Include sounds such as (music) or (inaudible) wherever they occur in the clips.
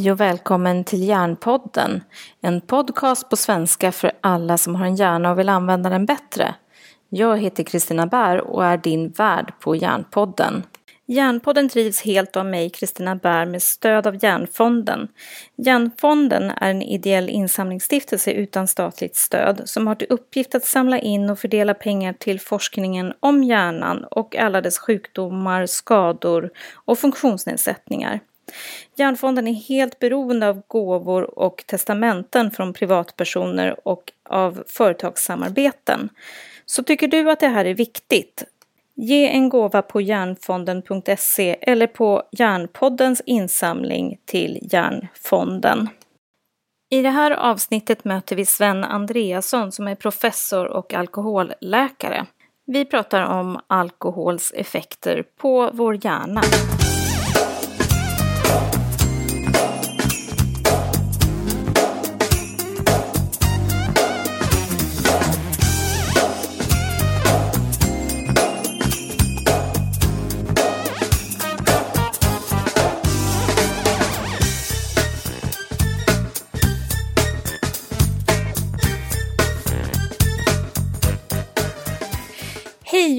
Hej och välkommen till Hjärnpodden. En podcast på svenska för alla som har en hjärna och vill använda den bättre. Jag heter Kristina Bär och är din värd på Hjärnpodden. Hjärnpodden drivs helt av mig, Kristina Bär, med stöd av Hjärnfonden. Hjärnfonden är en ideell insamlingsstiftelse utan statligt stöd som har till uppgift att samla in och fördela pengar till forskningen om hjärnan och alla dess sjukdomar, skador och funktionsnedsättningar. Hjärnfonden är helt beroende av gåvor och testamenten från privatpersoner och av företagssamarbeten. Så tycker du att det här är viktigt? Ge en gåva på hjärnfonden.se eller på Hjärnpoddens insamling till Hjärnfonden. I det här avsnittet möter vi Sven Andreasson som är professor och alkoholläkare. Vi pratar om alkohols effekter på vår hjärna.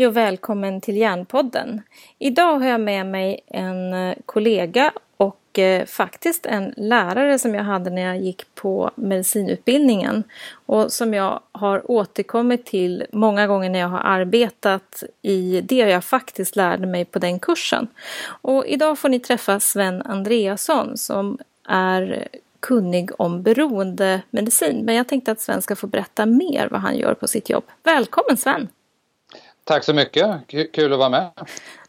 Hej och välkommen till Hjärnpodden. Idag har jag med mig en eh, kollega och eh, faktiskt en lärare som jag hade när jag gick på medicinutbildningen och som jag har återkommit till många gånger när jag har arbetat i det jag faktiskt lärde mig på den kursen. Och idag får ni träffa Sven Andreasson som är kunnig om beroendemedicin. Men jag tänkte att Sven ska få berätta mer vad han gör på sitt jobb. Välkommen Sven! Tack så mycket, kul att vara med.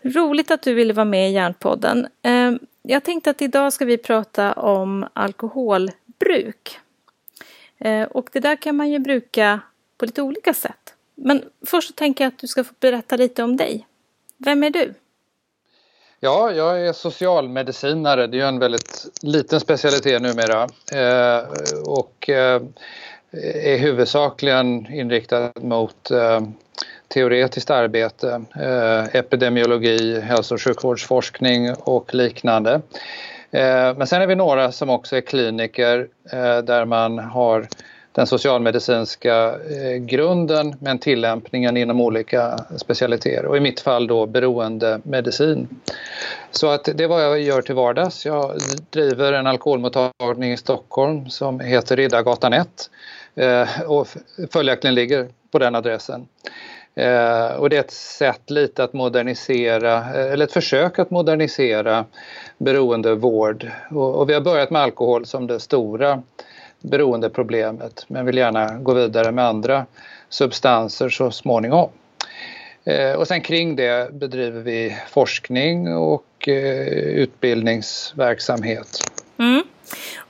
Roligt att du ville vara med i Hjärnpodden. Ehm, jag tänkte att idag ska vi prata om alkoholbruk. Ehm, och det där kan man ju bruka på lite olika sätt. Men först så tänker jag att du ska få berätta lite om dig. Vem är du? Ja, jag är socialmedicinare. Det är en väldigt liten specialitet numera. Ehm, och är huvudsakligen inriktad mot teoretiskt arbete, eh, epidemiologi, hälso och sjukvårdsforskning och liknande. Eh, men sen är vi några som också är kliniker eh, där man har den socialmedicinska eh, grunden men tillämpningen inom olika specialiteter och i mitt fall då beroendemedicin. Så att det är vad jag gör till vardags. Jag driver en alkoholmottagning i Stockholm som heter Riddargatan 1 eh, och följaktligen ligger på den adressen. Eh, och det är ett sätt lite att modernisera, eh, eller ett försök att modernisera beroendevård. Och, och vi har börjat med alkohol som det stora beroendeproblemet men vill gärna gå vidare med andra substanser så småningom. Eh, och sen kring det bedriver vi forskning och eh, utbildningsverksamhet. Mm.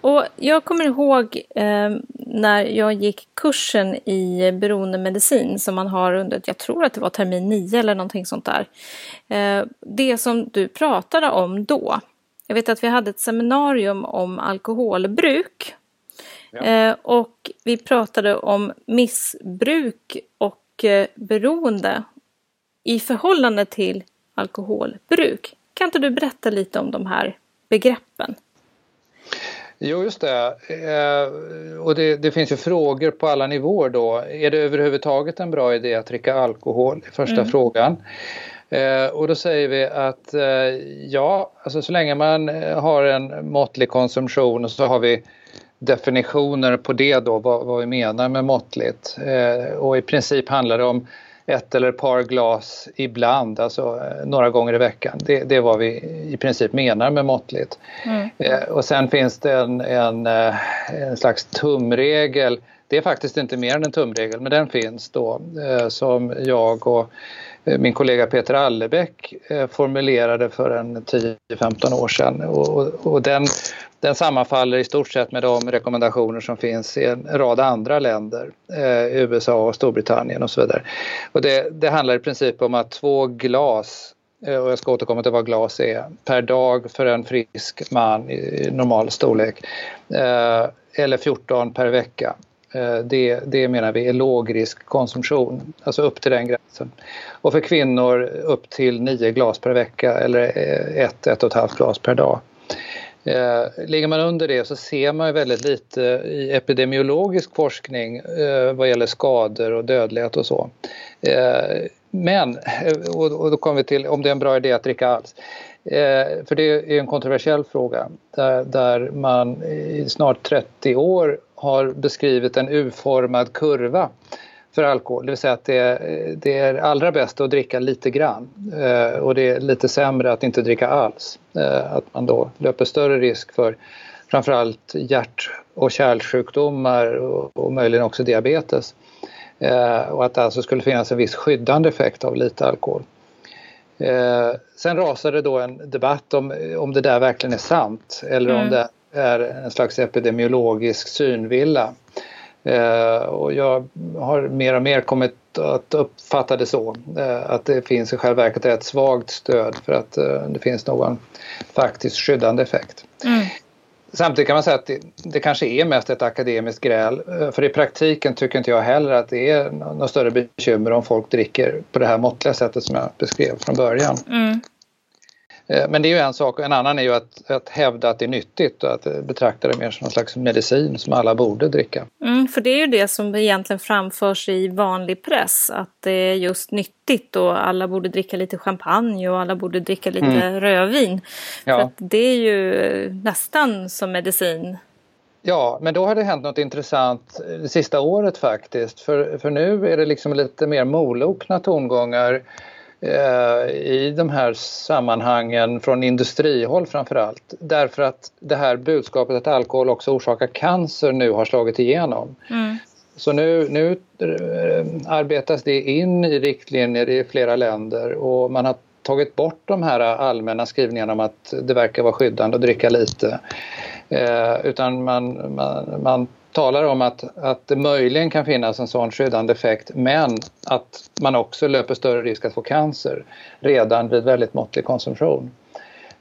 Och jag kommer ihåg eh, när jag gick kursen i beroendemedicin som man har under, jag tror att det var termin 9 eller någonting sånt där. Eh, det som du pratade om då. Jag vet att vi hade ett seminarium om alkoholbruk. Ja. Eh, och vi pratade om missbruk och eh, beroende i förhållande till alkoholbruk. Kan inte du berätta lite om de här begreppen? Jo, just det. Eh, och det, det, finns ju frågor på alla nivåer då. Är det överhuvudtaget en bra idé att dricka alkohol? Första mm. frågan. Eh, och då säger vi att eh, ja, alltså så länge man har en måttlig konsumtion och så har vi definitioner på det då, vad, vad vi menar med måttligt. och i princip handlar det om ett eller ett par glas ibland, alltså eh, några gånger i veckan. Det, det är vad vi i princip menar med måttligt. Mm. Eh, och sen finns det en, en, eh, en, slags tumregel. Det är faktiskt inte mer än en tumregel, men den finns då eh, som jag och Eh, min kollega Peter Allebäck eh, formulerade för en 10-15 år sedan. Och, och, den, den sammanfaller i stort sett med de rekommendationer som finns i en rad andra länder, eh, USA och Storbritannien och så vidare. Och det, det handlar i princip om att två glas eh, och jag ska återkomma till vad glas är, per dag för en frisk man i normal storlek. Eh, eller 14 per vecka. Eh, det, det menar vi är lågrisk konsumtion, alltså upp till den gränsen. Och för kvinnor upp till 9 glas per vecka eller eh, 1-1,5 glas per dag. Eh, ligger man under det så ser man väldigt lite i epidemiologisk forskning vad gäller skador och dödlighet och så. Men, och, då kommer vi till om det är en bra idé att dricka alls. För det är en kontroversiell fråga där man i snart 30 år har beskrivit en U-formad kurva för alkohol. Det vill säga att det, det är allra bäst att dricka lite grann eh, och det är lite sämre att inte dricka alls. Eh, att man då löper större risk för framförallt hjärt och kärlsjukdomar och, och möjligen också diabetes. Eh, och att det alltså skulle finnas en viss skyddande effekt av lite alkohol. Eh, sen rasade då en debatt om, om det där verkligen är sant eller mm. om det är en slags epidemiologisk synvilla. Eh, och jag har mer och mer kommit att uppfatta det så eh, att det finns i själva verket ett svagt stöd för att eh, det finns någon faktiskt skyddande effekt. Mm. Samtidigt kan man säga att det, det, kanske är mest ett akademiskt gräl. För i praktiken tycker inte jag heller att det är något större bekymmer om folk dricker på det här måttliga sättet som jag beskrev från början. Mm. Eh, men det är ju en sak en annan är ju att, att hävda att det är nyttigt och att betrakta det mer som en slags medicin som alla borde dricka. Mm, för det är ju det som egentligen framförs i vanlig press att det är just nyttigt och alla borde dricka lite champagne och alla borde dricka lite mm. rödvin. Ja. För det är ju nästan som medicin. Ja, men då har det hänt något intressant det sista året faktiskt. För, för nu är det liksom lite mer molokna tongångar Eh, i de här sammanhangen från industrihåll framför allt. Därför att det här budskapet att alkohol också orsakar cancer nu har slagit igenom. Mm. Så nu, nu eh, arbetas det in i riktlinjer i flera länder och man har tagit bort de här allmänna skrivningarna om att det verkar vara skyddande att dricka lite. Eh, utan man, man, man talar om att, att det möjligen kan finnas en sån skyddande effekt men att man också löper större risk att få cancer redan vid väldigt måttlig konsumtion.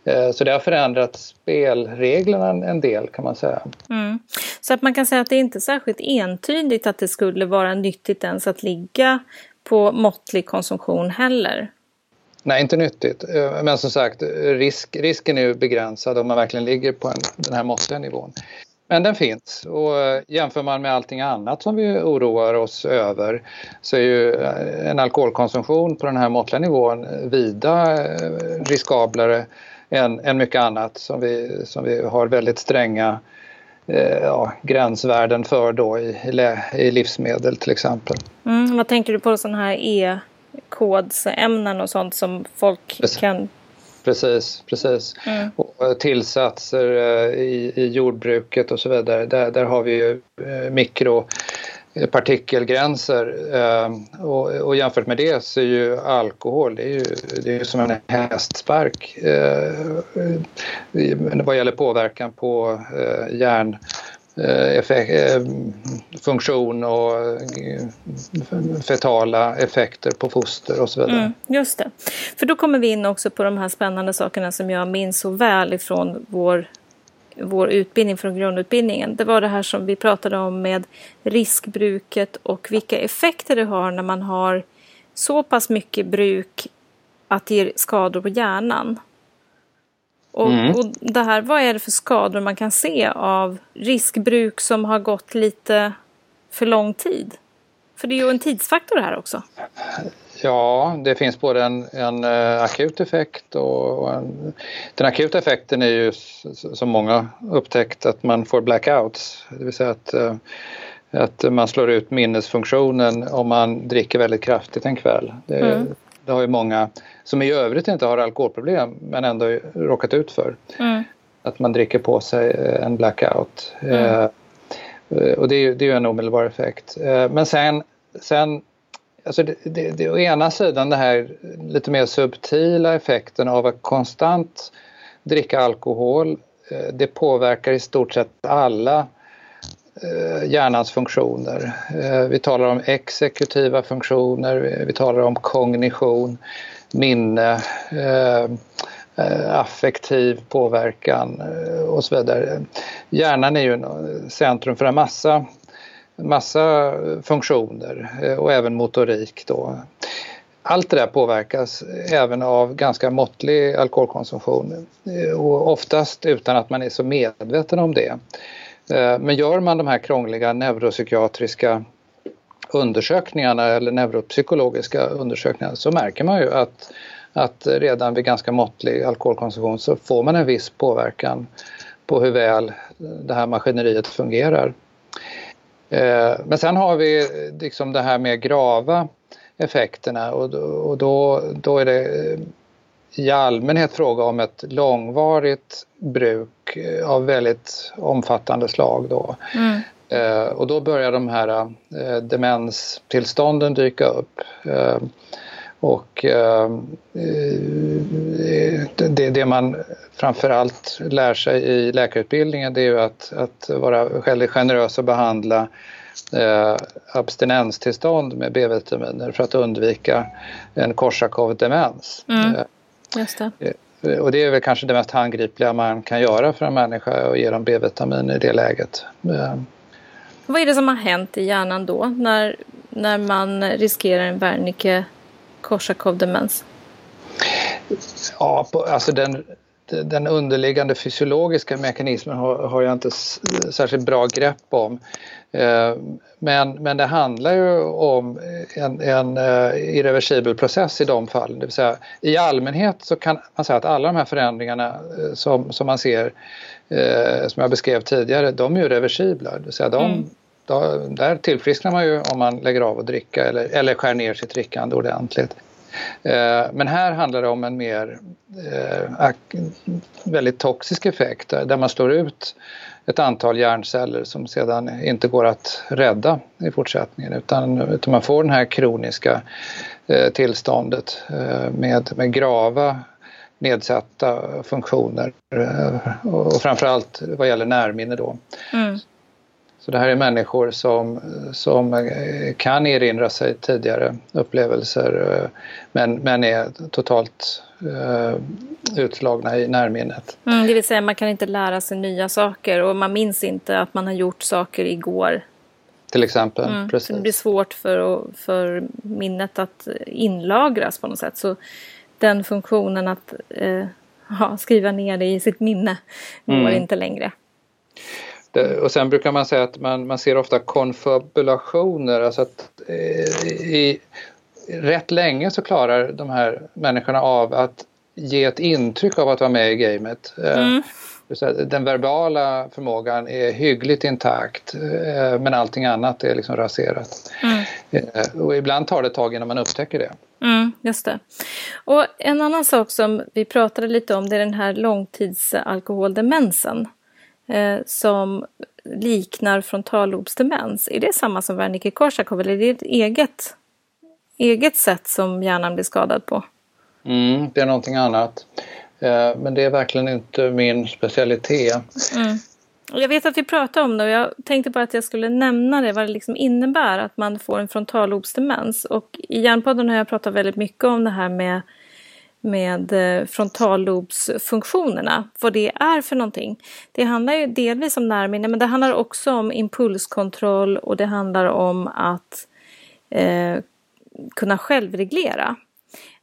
Eh, så det har förändrat spelreglerna en del kan man säga. Mm. Så att man kan säga att det inte är särskilt entydigt att det skulle vara nyttigt ens att ligga på måttlig konsumtion heller? Nej, inte nyttigt. Eh, men som sagt, risk, risken är ju begränsad om man verkligen ligger på en, den här måttliga nivån. Men den finns och eh, jämför man med allting annat som vi oroar oss över så är ju eh, en alkoholkonsumtion på den här måttliga nivån vida eh, riskablare än, än mycket annat som vi, som vi har väldigt stränga ja, gränsvärden för då i, i livsmedel till exempel. Mm, vad tänker du på sådana här e-kodsämnen och sånt som folk Precis. kan Precis, precis. Mm. Och eh, tillsatser eh, i, i jordbruket och så vidare. Där, där har vi ju eh, mikropartikelgränser och, och jämfört med det så är ju alkohol det är ju, det är som en hästspark vad gäller påverkan på hjärn Eh, Eh, effekt, eh, funktion och eh, fetala effekter på foster och så vidare. Mm, just det. För då kommer vi in också på de här spännande sakerna som jag minns så väl ifrån vår, vår utbildning från grundutbildningen. Det var det här som vi pratade om med riskbruket och vilka effekter det har när man har så pass mycket bruk att det ger skador på hjärnan. Och, mm. och det här, vad är det för skador man kan se av riskbruk som har gått lite för lång tid? För det är ju en tidsfaktor här också. Ja, det finns både en, en uh, akut effekt och en, den akuta effekten är ju som många upptäckt att man får blackouts. Det vill säga att, uh, att man slår ut minnesfunktionen om man dricker väldigt kraftigt en kväll. Det, mm. Det har ju många som i övrigt inte har alkoholproblem men ändå råkat ut för. Mm. Att man dricker på sig eh, en blackout. Mm. Eh, och det är, det är ju en omedelbar effekt. Eh, men sen, sen alltså det, det, det, å ena sidan den här lite mer subtila effekten av att konstant dricka alkohol. Eh, det påverkar i stort sett alla Eh, hjärnans funktioner. Eh, vi talar om exekutiva funktioner, vi talar om kognition, minne, eh, affektiv påverkan och så vidare. Hjärnan är ju centrum för en massa, massa funktioner och även motorik då. allt det där påverkas även av ganska måttlig alkoholkonsumtion och oftast utan att man är så medveten om det. Eh, men gör man de här krångliga neuropsykiatriska undersökningarna eller neuropsykologiska undersökningarna så märker man ju att, att redan vid ganska måttlig alkoholkonsumtion så får man en viss påverkan på hur väl det här maskineriet fungerar. Eh, men sen har vi liksom det här med grava effekterna och, och då, då är det i allmänhet fråga om ett långvarigt bruk av väldigt omfattande slag. Då. Mm. Eh, och då börjar de här eh, demenstillstånden dyka upp. Eh, och eh, det, det, man framförallt lär sig i läkarutbildningen det är ju att, att vara väldigt generös och behandla eh, abstinenstillstånd med B-vitaminer för att undvika en Korsakow-demens. Mm. Just det. Eh, och det är väl kanske det mest handgripliga man kan göra för en människa att ge dem B-vitamin i det läget. Eh. Vad är det som har hänt i hjärnan då när, när man riskerar en Wernicke Korsakow-demens? Ja, alltså den, den underliggande fysiologiska mekanismen har, har jag inte särskilt bra grepp om. Eh, men, men det handlar ju om en, en eh, irreversibel process i de fallen. Det vill säga, I allmänhet så kan man säga att alla de här förändringarna eh, som, som man ser, som jag beskrev tidigare, de är ju reversibla. Det vill säga de, mm. då, där tillfrisknar man ju om man lägger av att dricka eller, eller skär ner sitt drickande ordentligt. Eh, men här handlar det om en mer eh, väldigt toxisk effekt där man slår ut ett antal hjärnceller som sedan inte går att rädda i fortsättningen utan, utan man får det här kroniska eh, tillståndet med, med grava nedsatta funktioner och framförallt vad gäller närminne då. Mm. Så det här är människor som, som eh, kan erinra sig tidigare upplevelser eh, men, men är totalt uh, utslagna i närminnet. Mm, det vill säga man kan inte lära sig nya saker och man minns inte att man har gjort saker igår. Till exempel, mm, precis. Det blir svårt för, för minnet att inlagras på något sätt. Så den funktionen att uh, ja, skriva ner det i sitt minne går mm. inte längre. Det, och sen brukar man säga att man, man ser ofta konfabulationer, alltså att eh, i, rätt länge så klarar de här människorna av att ge ett intryck av att vara med i gamet. Eh, mm. Den verbala förmågan är hyggligt intakt eh, men allting annat är liksom raserat. Mm. Och ibland tar det ett tag innan man upptäcker det. Mm, just det. Och en annan sak som vi pratade lite om det är den här långtidsalkoholdemensen eh, som liknar frontallobsdemens. Är det samma som Wernicke-Korsakow eller är det ett eget, eget sätt som hjärnan blir skadad på? Mm, det är någonting annat. Eh, men det är verkligen inte min specialitet. Mm. Jag vet att vi pratade om det och jag tänkte bara att jag skulle nämna det, vad det liksom innebär att man får en frontallobsdemens. Och i Hjärnpodden har jag pratat väldigt mycket om det här med med eh, frontallobsfunktionerna, vad det är för någonting. Det handlar ju delvis om närminne men det handlar också om impulskontroll och det handlar om att eh, kunna självreglera.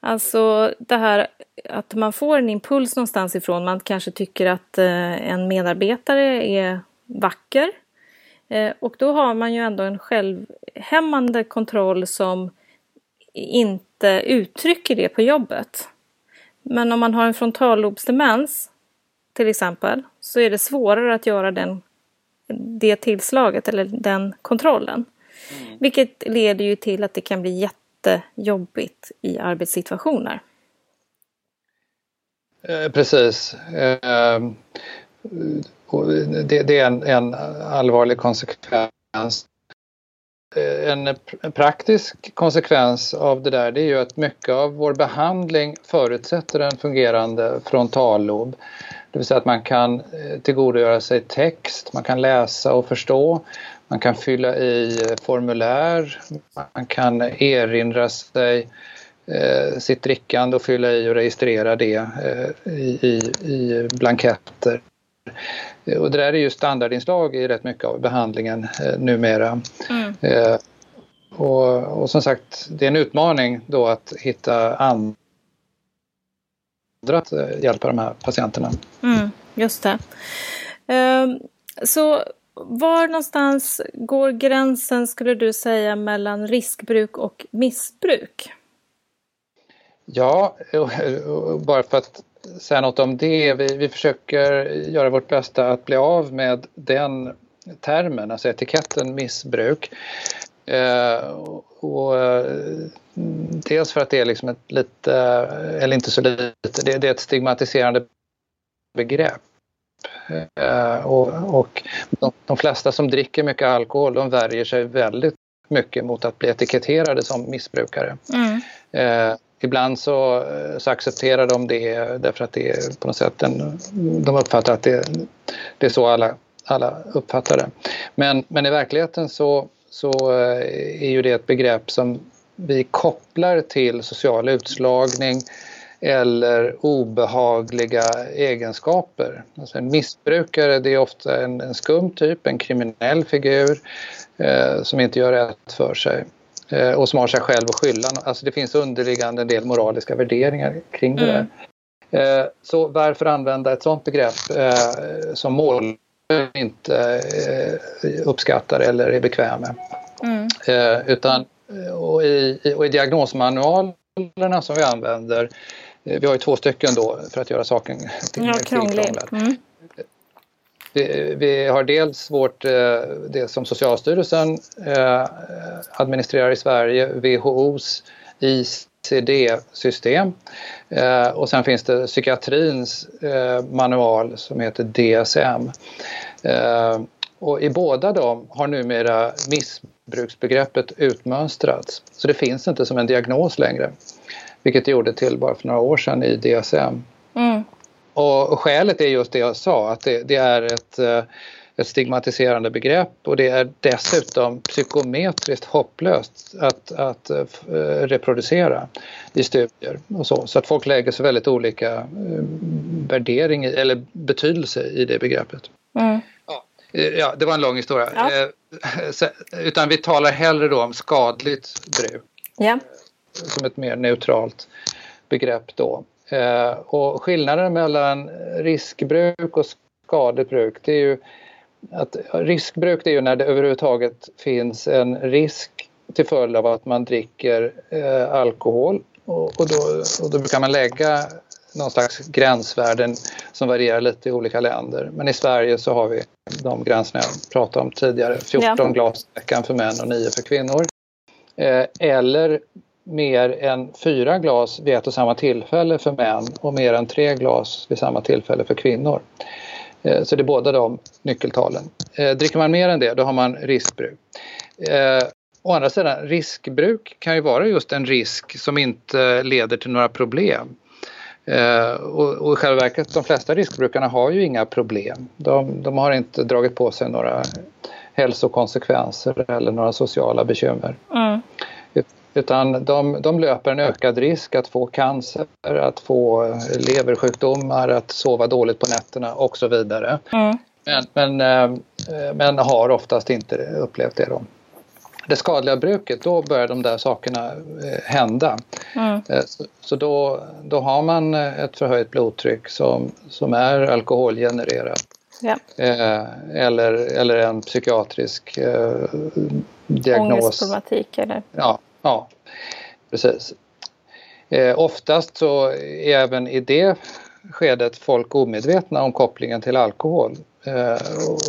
Alltså det här att man får en impuls någonstans ifrån, man kanske tycker att eh, en medarbetare är vacker eh, och då har man ju ändå en självhämmande kontroll som inte uttrycker det på jobbet. Men om man har en frontallobsdemens till exempel så är det svårare att göra den, det tillslaget eller den kontrollen. Mm. Vilket leder ju till att det kan bli jättejobbigt i arbetssituationer. Eh, precis. Eh, det, det, är en, en allvarlig konsekvens Eh, en praktisk konsekvens av det där det är ju att mycket av vår behandling förutsätter en fungerande frontallob. Det vill säga att man kan eh, tillgodogöra sig text, man kan läsa och förstå, man kan fylla i eh, formulär, man kan erinra sig sitt drickande och fylla i och registrera det i, i, i blanketter. Och det där är ju standardinslag i rätt mycket av behandlingen eh, numera. Mm. Eh, och, och som sagt, det är en utmaning då att hitta andra att eh, hjälpa de här patienterna. Mm, just det. Um, så var någonstans går gränsen, skulle du säga, mellan riskbruk och missbruk? Ja, (laughs) bara för att säga något om det. Vi, vi försöker göra vårt bästa att bli av med den termen, alltså etiketten missbruk. Eh, och, eh, dels för att det är liksom ett lite, eller inte så lite, det, det är ett stigmatiserande begrepp. Eh, och, och de, de, flesta som dricker mycket alkohol de värjer sig väldigt mycket mot att bli etiketterade som missbrukare. Mm. Eh, ibland så, eh, så, accepterar de det därför att det är på något sätt en, de uppfattar att det, det är så alla, alla uppfattar det. Men, men i verkligheten så, så eh, är ju det ett begrepp som vi kopplar till social utslagning eller obehagliga egenskaper. Alltså en missbrukare det är ofta en, en skum typ, en kriminell figur eh, som inte gör rätt för sig och som har sig själv att skylla. Alltså det finns underliggande en del moraliska värderingar kring det där. Mm. Eh, så varför använda ett sådant begrepp eh, som mål inte eh, uppskattar eller är bekväm med? Mm. Eh, utan och i, och i diagnosmanualerna som vi använder Eh, vi har ju två stycken då för att göra saken till ja, krånglig. Mm. Vi, vi, har dels vårt, eh, det som Socialstyrelsen eh, administrerar i Sverige, WHOs ICD-system. Och sen finns det psykiatrins manual som heter DSM. Och i båda dem har numera missbruksbegreppet utmönstrats. Så det finns inte som en diagnos längre. Vilket det gjorde till bara för några år sedan i DSM. Mm. Och skälet är just det jag sa, att det, det är ett, eh, ett stigmatiserande begrepp och det är dessutom psykometriskt hopplöst att, att uh, reproducera i studier och så. Så att folk lägger så väldigt olika värdering i, eller betydelse i det begreppet. Mm. Ja, ja, det var en lång historia. Ja. Utan vi talar hellre då om skadligt bruk. Ja som ett mer neutralt begrepp då. Eh, och skillnaden mellan riskbruk och skadligt bruk det är ju att riskbruk det är ju när det överhuvudtaget finns en risk till följd av att man dricker eh, alkohol och, och, då, och då brukar man lägga någon slags gränsvärden som varierar lite i olika länder. Men i Sverige så har vi de gränserna jag pratade om tidigare. 14 ja. glas i veckan för män och 9 för kvinnor. Eh, eller mer än fyra glas vid ett och samma tillfälle för män och mer än tre glas vid samma tillfälle för kvinnor. Eh, så det är båda de nyckeltalen. Eh, dricker man mer än det, då har man riskbruk. Eh, å andra sidan, riskbruk kan ju vara just en risk som inte leder till några problem. Och, och i själva verket, de flesta riskbrukarna har ju inga problem. De, de har inte dragit på sig några hälsokonsekvenser eller några sociala bekymmer. Mm. Utan de, de löper en ökad risk att få cancer, att få leversjukdomar, att sova dåligt på nätterna och så vidare. Mm. Men, men, eh, men har oftast inte upplevt det. Då. Det skadliga bruket, då börjar de där sakerna eh, hända. Mm. Eh, så, då, då har man ett förhöjt blodtryck som, som är alkoholgenererat. Ja. Eller, eller en psykiatrisk eh, diagnos. Ångestproblematik eller? Ja, Ja, precis. Eh, oftast så är även i det skedet folk omedvetna om kopplingen till alkohol. Eh,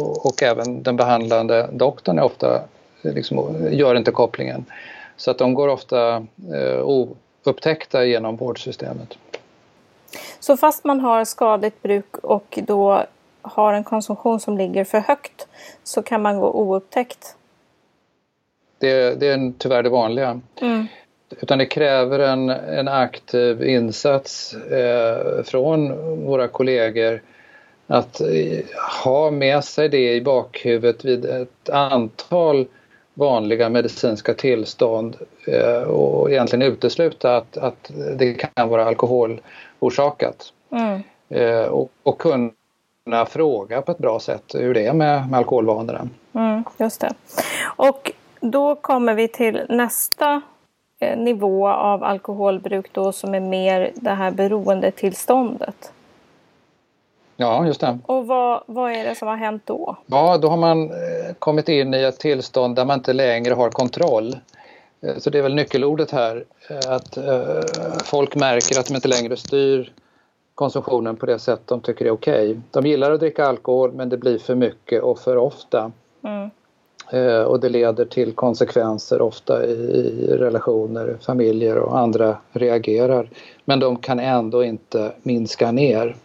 och, och, även den behandlande doktorn är ofta, eh, liksom, gör inte kopplingen. Så att de går ofta eh, oupptäckta genom vårdsystemet. Så fast man har skadligt bruk och då har en konsumtion som ligger för högt så kan man gå oupptäckt? Det, det är tyvärr det vanliga. Mm. Utan det kräver en, en aktiv insats eh, från våra kollegor att eh, ha med sig det i bakhuvudet vid ett antal vanliga medicinska tillstånd eh, och egentligen utesluta att, att det kan vara alkoholorsakat. Mm. Eh, och, och kunna fråga på ett bra sätt hur det är med, med alkoholvanorna. Mm, just det. Och då kommer vi till nästa eh, nivå av alkoholbruk då som är mer det här beroendetillståndet. Ja, just det. Och vad, vad är det som har hänt då? Ja, då har man eh, kommit in i ett tillstånd där man inte längre har kontroll. Eh, så det är väl nyckelordet här, att folk märker att de inte längre styr konsumtionen på det sätt de tycker är okej. Okay. De gillar att dricka alkohol men det blir för mycket och för ofta. Mm. Och det leder till konsekvenser ofta i relationer, familjer och andra reagerar. Men de kan ändå inte minska ner.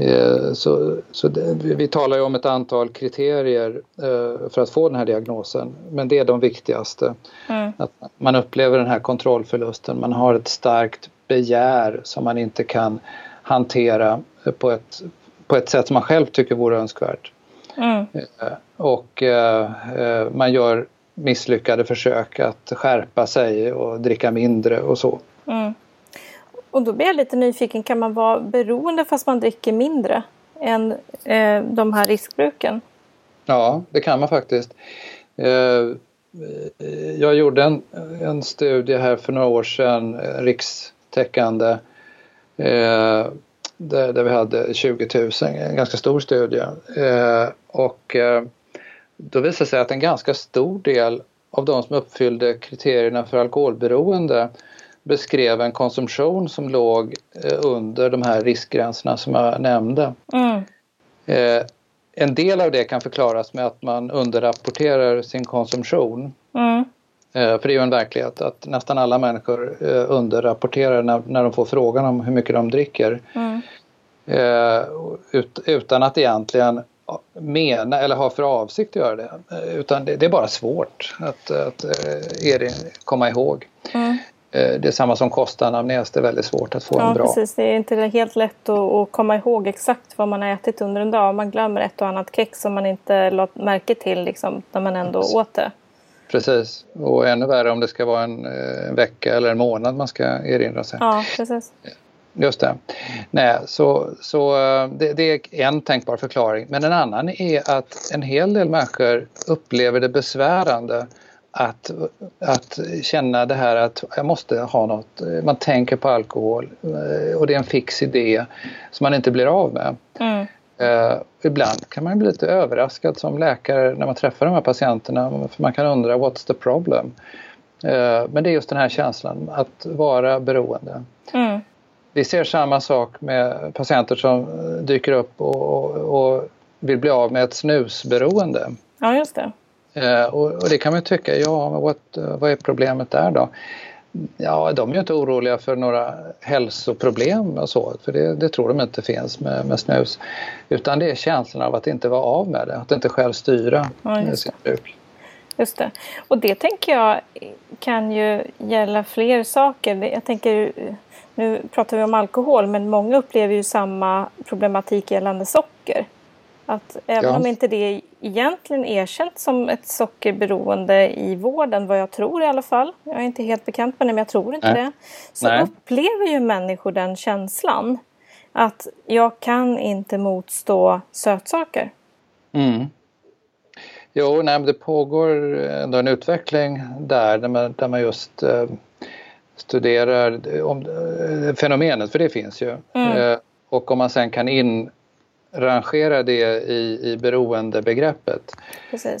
Eh, så, så det, vi talar ju om ett antal kriterier eh, för att få den här diagnosen men det är de viktigaste. Mm. Att man upplever den här kontrollförlusten, man har ett starkt begär som man inte kan hantera på ett, på ett sätt som man själv tycker vore önskvärt. Mm. Eh, och man gör misslyckade försök att skärpa sig och dricka mindre och så. Mm. Och då blir jag lite nyfiken, kan man vara beroende fast man dricker mindre än eh, de här riskbruken? Ja, det kan man faktiskt. Eh, jag gjorde en, en studie här för några år sedan, rikstäckande, eh, där, där, vi hade 20 000, en ganska stor studie. Eh, och eh, då visade det sig att en ganska stor del av de som uppfyllde kriterierna för alkoholberoende beskrev en konsumtion som låg eh, under de här riskgränserna som jag nämnde. Mm. Eh, en del av det kan förklaras med att man underrapporterar sin konsumtion. Mm. Eh, för det är ju en verklighet att nästan alla människor underrapporterar när, när de får frågan om hur mycket de dricker. Mm. Ut, utan att egentligen mena eller ha för avsikt att göra det. Utan det, det är bara svårt att, att, komma ihåg. Mm. Eh, det är samma som kostanamnes, det är väldigt svårt att få ja, en bra. precis. Det är inte helt lätt att, att, komma ihåg exakt vad man har ätit under en dag. Man glömmer ett och annat kex som man inte lagt märke till liksom, när man ändå precis. åt det. Precis, och ännu värre om det ska vara en, eh, en vecka eller en månad man ska erinra sig. Ja, precis. Just det. Nej, så, så eh, det, det, är en tänkbar förklaring. Men en annan är att en hel del människor upplever det besvärande att, att känna det här att jag måste ha något, man tänker på alkohol eh, och det är en fix idé som man inte blir av med. Mm. Uh, ibland kan man bli lite överraskad som läkare när man träffar de här patienterna för man kan undra what's the problem? Uh, men det är just den här känslan att vara beroende. Mm. Vi ser samma sak med patienter som dyker upp och, och, och vill bli av med ett snusberoende. Ja, just det. Eh, och, och, det kan man tycka, ja what, vad är problemet där då? Ja, de är ju inte oroliga för några hälsoproblem och så, för det, det tror de inte finns med, med snus. Utan det är känslan av att inte vara av med det, att inte själv styra ja, sitt bruk. Just det. Och det tänker jag kan ju gälla fler saker. Jag tänker, nu pratar vi om alkohol, men många upplever ju samma problematik gällande socker. Att även ja. om inte det egentligen erkänt som ett sockerberoende i vården, vad jag tror i alla fall, jag är inte helt bekant med det men jag tror inte nej. det, så nej. upplever ju människor den känslan att jag kan inte motstå sötsaker. Mm. Jo, nej, det pågår ändå en utveckling där, där man, där man just eh, studerar om, eh, fenomenet, för det finns ju. Mm. Eh, och om man sen kan in rangera det i, i beroendebegreppet.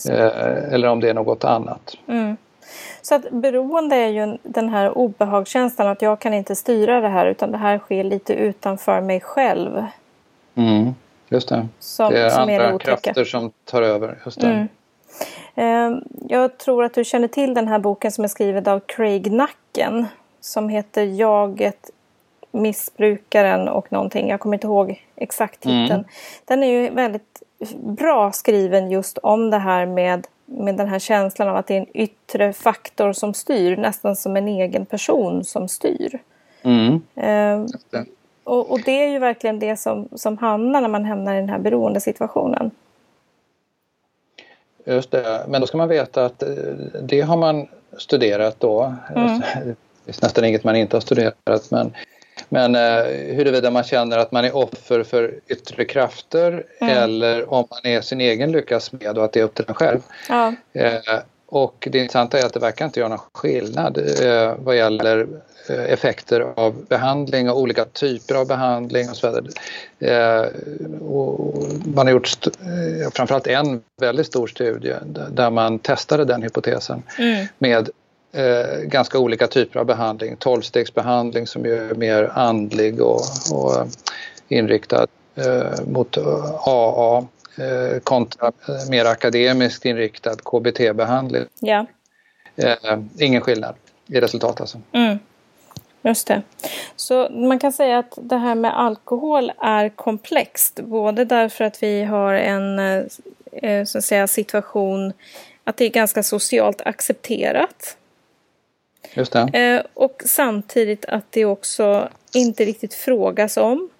Eh, eller om det är något annat. Mm. Så att beroende är ju den här obehagskänslan att jag kan inte styra det här utan det här sker lite utanför mig själv. Mm, just det. Som, det är som andra är krafter som tar över. Just det. Mm. Eh, jag tror att du känner till den här boken som är skriven av Craig Nacken som heter Jaget missbrukaren och någonting. Jag kommer inte ihåg exakt titeln. Mm. Den är ju väldigt bra skriven just om det här med, med den här känslan av att det är en yttre faktor som styr. Nästan som en egen person som styr. Mm. Eh, och, och, det är ju verkligen det som, som hamnar när man hamnar i den här beroendesituationen. Just det, men då ska man veta att eh, det har man studerat då. Mm. (laughs) Det är nästan inget man inte har studerat men men eh, huruvida man känner att man är offer för yttre krafter mm. eller om man är sin egen lyckas med och att det är upp till en själv. Ja. Eh, Och det intressanta är att det verkar inte göra någon skillnad eh, vad gäller eh, effekter av behandling och olika typer av behandling och så vidare. Eh, och man har gjort eh, framförallt en väldigt stor studie där man testade den hypotesen mm. med eh, ganska olika typer av behandling. Tolvstegsbehandling som är mer andlig och, och inriktad eh, mot AA Eh, kontra eh, mer akademiskt inriktad KBT-behandling. Ja. Eh, ingen skillnad i resultat alltså. Mm. Just det. Så man kan säga att det här med alkohol är komplext. Både därför att vi har en så att säga, situation att det är ganska socialt accepterat. Just det. Och samtidigt att det också inte riktigt frågas om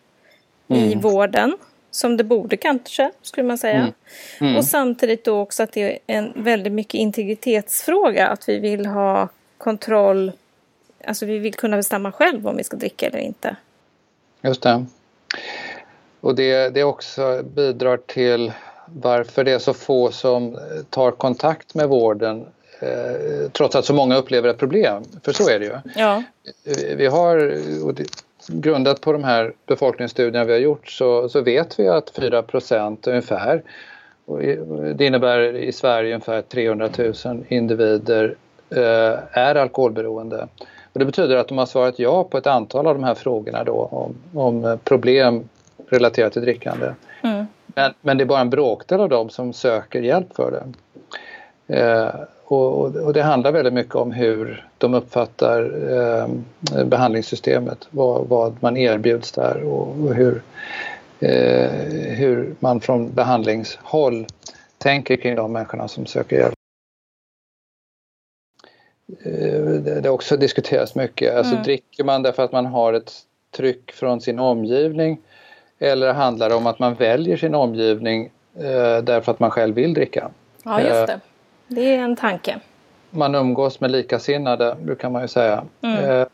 mm. i vården som det borde kanske, skulle man säga. Mm. Mm. Och samtidigt då också att det är en väldigt mycket integritetsfråga, att vi vill ha kontroll, alltså vi vill kunna bestämma själv om vi ska dricka eller inte. Just det. Och det, det också bidrar till varför det är så få som tar kontakt med vården eh, trots att så många upplever ett problem, för så är det ju. Ja. Vi har, grundat på de här befolkningsstudierna vi har gjort så, så vet vi att 4% ungefär, det innebär i Sverige ungefär 300 000 individer eh, är alkoholberoende. Och det betyder att de har svarat ja på ett antal av de här frågorna då om, om problem relaterat till drickande. Mm. Men, men det är bara en bråkdel av dem som söker hjälp för det. Eh, och, och, det handlar väldigt mycket om hur de uppfattar eh, behandlingssystemet, vad, vad, man erbjuds där och, och hur, eh, hur man från behandlingshåll tänker kring de människorna som söker hjälp. Eh, det, har också diskuterats mycket, alltså mm. dricker man därför att man har ett tryck från sin omgivning eller handlar det om att man väljer sin omgivning eh, därför att man själv vill dricka? Ja, just det. Det är en tanke. Man umgås med likasinnade brukar man ju säga. Mm. Eh,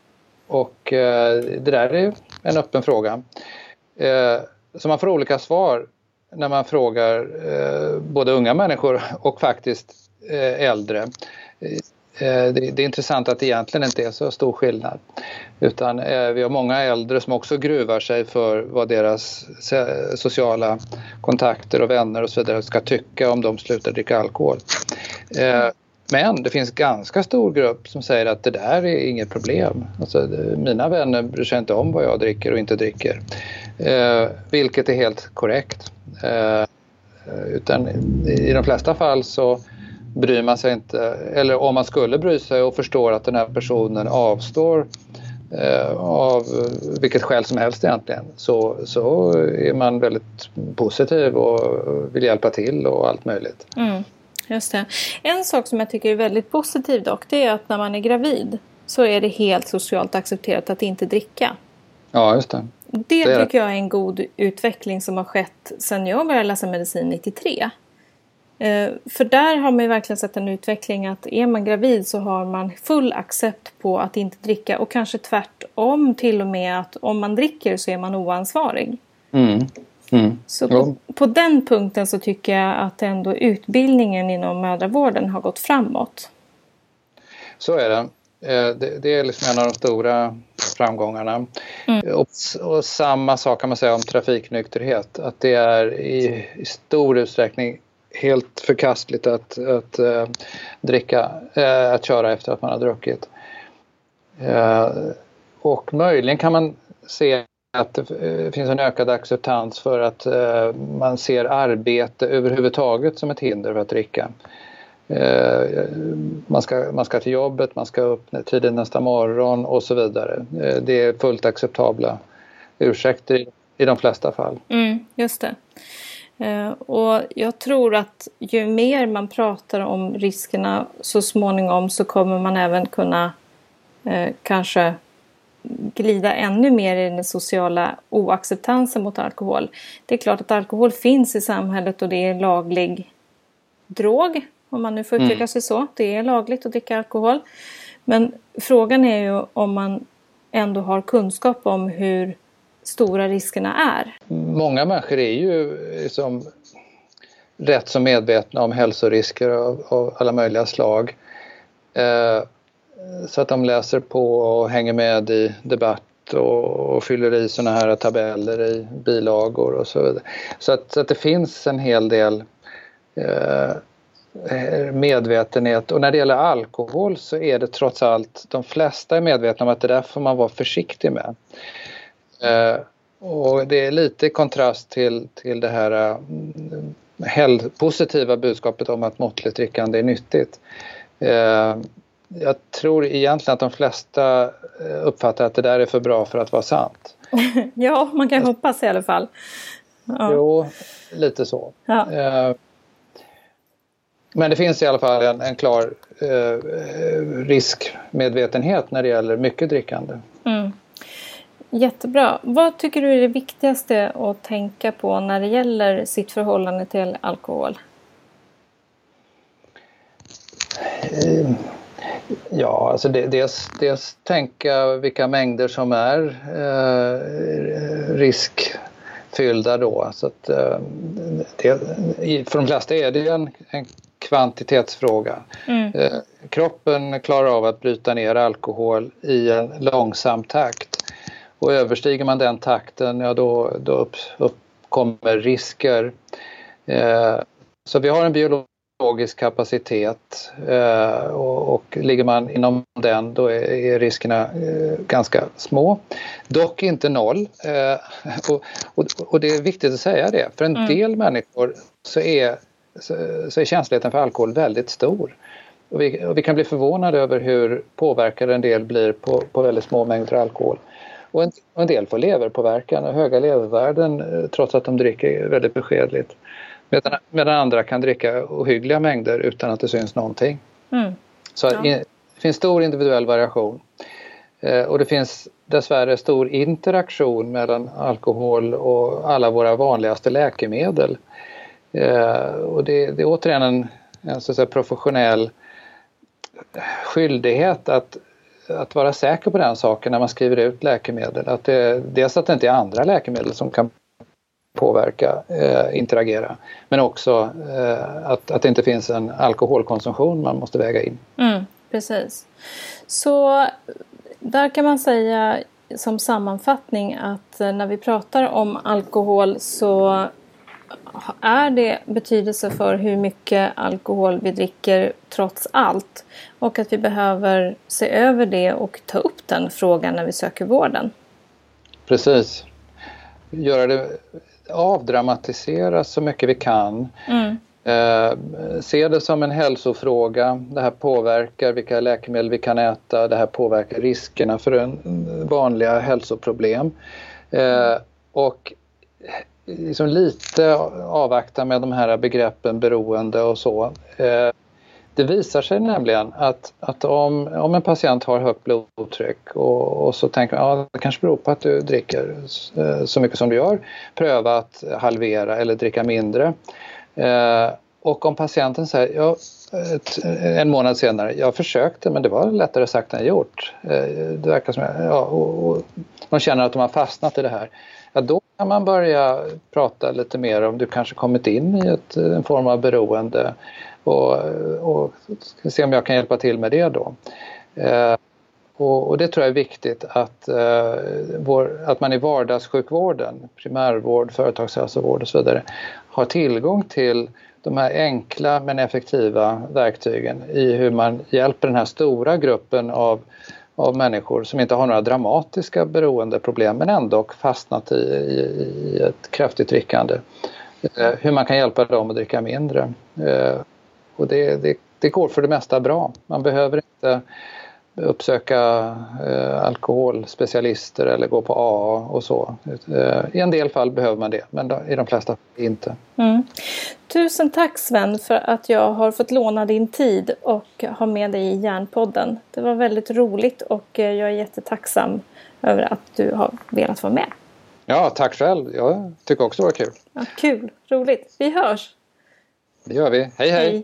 och eh, det där är en öppen fråga. Eh, så man får olika svar när man frågar eh, både unga människor och faktiskt eh, äldre. Eh, det, är intressant att det egentligen inte är så stor skillnad. Utan eh, vi har många äldre som också gruvar sig för vad deras sociala kontakter och vänner och så vidare ska tycka om de slutar dricka alkohol. Eh, men det finns ganska stor grupp som säger att det där är inget problem. Alltså, mina vänner bryr sig inte om vad jag dricker och inte dricker. Eh, vilket är helt korrekt. Eh, utan i de flesta fall så bryr man sig inte, eller om man skulle bry sig och förstår att den här personen avstår eh, av vilket skäl som helst egentligen så, så är man väldigt positiv och vill hjälpa till och allt möjligt. Mm. Just det. En sak som jag tycker är väldigt positiv dock, det är att när man är gravid så är det helt socialt accepterat att inte dricka. Ja, just det. Det, det tycker jag är en god utveckling som har skett sedan jag började läsa medicin 93. Eh, för där har man ju verkligen sett en utveckling att är man gravid så har man full accept på att inte dricka och kanske tvärtom till och med att om man dricker så är man oansvarig. Mm. Mm. Så på, på, den punkten så tycker jag att ändå utbildningen inom mödravården har gått framåt. Så är det. Eh, det, är liksom en av de stora framgångarna. Mm. Och, och, samma sak kan man säga om trafiknykterhet. Att det är i, i stor utsträckning helt förkastligt att, att äh, dricka, äh, att köra efter att man har druckit. Äh, och möjligen kan man se att det finns en ökad acceptans för att man ser arbete överhuvudtaget som ett hinder för att dricka. Man ska, man ska till jobbet, man ska upp tidigt nästa morgon och så vidare. Det är fullt acceptabla ursäkter i, i de flesta fall. Mm, just det. Och jag tror att ju mer man pratar om riskerna så småningom så kommer man även kunna kanske glida ännu mer i den sociala oacceptansen mot alkohol. Det är klart att alkohol finns i samhället och det är laglig drog, om man nu får uttrycka mm. sig så. Det är lagligt att dricka alkohol. Men frågan är ju om man ändå har kunskap om hur stora riskerna är. Många människor är ju liksom rätt så medvetna om hälsorisker av, av alla möjliga slag. Eh, så att de läser på och hänger med i debatt och, och fyller i såna här tabeller i bilagor och så vidare. Så att, så att det finns en hel del eh, medvetenhet och när det gäller alkohol så är det trots allt de flesta är medvetna om att det där får man vara försiktig med. Eh, och det är lite kontrast till, till det här äh, positiva budskapet om att måttligt drickande är nyttigt. Eh, jag tror egentligen att de flesta eh, uppfattar att det där är för bra för att vara sant. (laughs) ja, man kan hoppas i alla fall. Ja. Jo, lite så. Ja. Eh, men det finns i alla fall en, en klar eh, riskmedvetenhet när det gäller mycket drickande. Mm. Jättebra. Vad tycker du är det viktigaste att tänka på när det gäller sitt förhållande till alkohol? Eh, ja, alltså det, dels, dels tänka vilka mängder som är eh, riskfyllda då. Så att, eh, det, för de flesta är det en, en kvantitetsfråga. Mm. Eh, kroppen klarar av att bryta ner alkohol i en långsam takt. Och överstiger man den takten, ja då, då upp, uppkommer risker. Eh, så vi har en biologisk kapacitet eh, och, och, ligger man inom den då är, är riskerna eh, ganska små. Dock inte noll. Eh, och, och, och, det är viktigt att säga det, för en mm. del människor så är, så, så är känsligheten för alkohol väldigt stor. Och vi, vi, kan bli förvånade över hur påverkade en del blir på, på väldigt små mängder alkohol. Och en, och en del får leverpåverkan och höga levervärden eh, trots att de dricker väldigt beskedligt. Medan, medan andra kan dricka ohyggliga mängder utan att det syns någonting. Mm. Så ja. det finns stor individuell variation. Eh, och det finns dessvärre stor interaktion mellan alkohol och alla våra vanligaste läkemedel. Eh, och det, det är återigen en, en så professionell skyldighet att att vara säker på den saken när man skriver ut läkemedel. Att det, dels att det inte är andra läkemedel som kan påverka, eh, interagera. Men också eh, att, att det inte finns en alkoholkonsumtion man måste väga in. Mm, precis. Så där kan man säga som sammanfattning att eh, när vi pratar om alkohol så är det betydelse för hur mycket alkohol vi dricker trots allt. Och att vi behöver se över det och ta upp den frågan när vi söker vården. Precis. Göra det, avdramatisera så mycket vi kan. Mm. Eh, se det som en hälsofråga. Det här påverkar vilka läkemedel vi kan äta. Det här påverkar riskerna för en, vanliga hälsoproblem. Eh, och liksom lite avvakta med de här begreppen beroende och så. Eh, det visar sig nämligen att, att om, om en patient har högt blodtryck och, och så tänker man att ja, det kanske beror på att du dricker eh, så mycket som du gör. Pröva att halvera eller dricka mindre. Eh, och om patienten säger ja, en månad senare, jag försökte men det var lättare sagt än gjort. Det verkar som, ja, och, och de känner att de har fastnat i det här kan man börja prata lite mer om du kanske kommit in i ett, en form av beroende och, och se om jag kan hjälpa till med det då. Eh, och, och, det tror jag är viktigt att, eh, vår, att man i vardagssjukvården, primärvård, företagshälsovård och så vidare, har tillgång till de här enkla men effektiva verktygen i hur man hjälper den här stora gruppen av av människor som inte har några dramatiska beroendeproblem men ändå fastnat i, i, i ett kraftigt drickande. Eh, hur man kan hjälpa dem att dricka mindre. Eh, och det, det, det, går för det mesta bra. Man behöver inte uppsöka eh, alkoholspecialister eller gå på AA och så. Eh, I en del fall behöver man det men i de flesta inte. Mm. Tusen tack Sven för att jag har fått låna din tid och ha med dig i Järnpodden. Det var väldigt roligt och eh, jag är jättetacksam över att du har velat vara med. Ja, tack själv. Jag tycker också det var kul. Ja, kul, roligt. Vi hörs! Det gör vi. hej! hej. hej.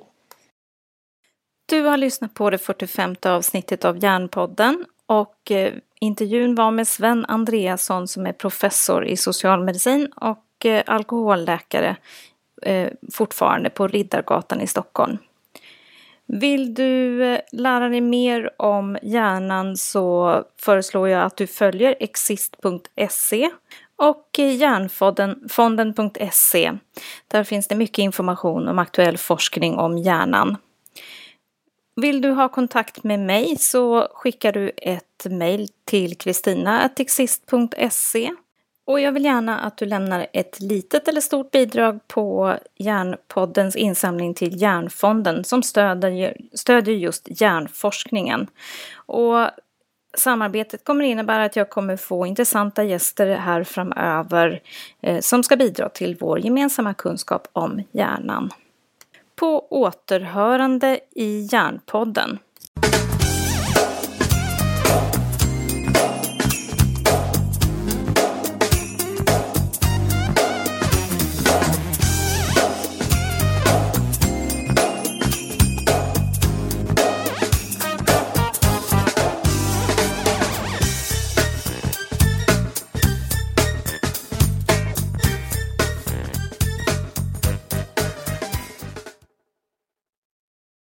Du har lyssnat på det 45 avsnittet av Järnpodden och eh, intervjun var med Sven Andreasson som är professor i socialmedicin och eh, alkoholläkare eh, fortfarande på Riddargatan i Stockholm. Vill du lära dig mer om hjärnan så föreslår jag att du följer exist.se och hjärnfonden.se. Där finns det mycket information om aktuell forskning om hjärnan. Vill du ha kontakt med mig så skickar du ett mejl till kristina.exist.se och jag vill gärna att du lämnar ett litet eller stort bidrag på Järnpoddens insamling till Järnfonden som stödjer, stödjer just hjärnforskningen. Och samarbetet kommer innebära att jag kommer få intressanta gäster här framöver eh, som ska bidra till vår gemensamma kunskap om hjärnan. På återhörande i Järnpodden.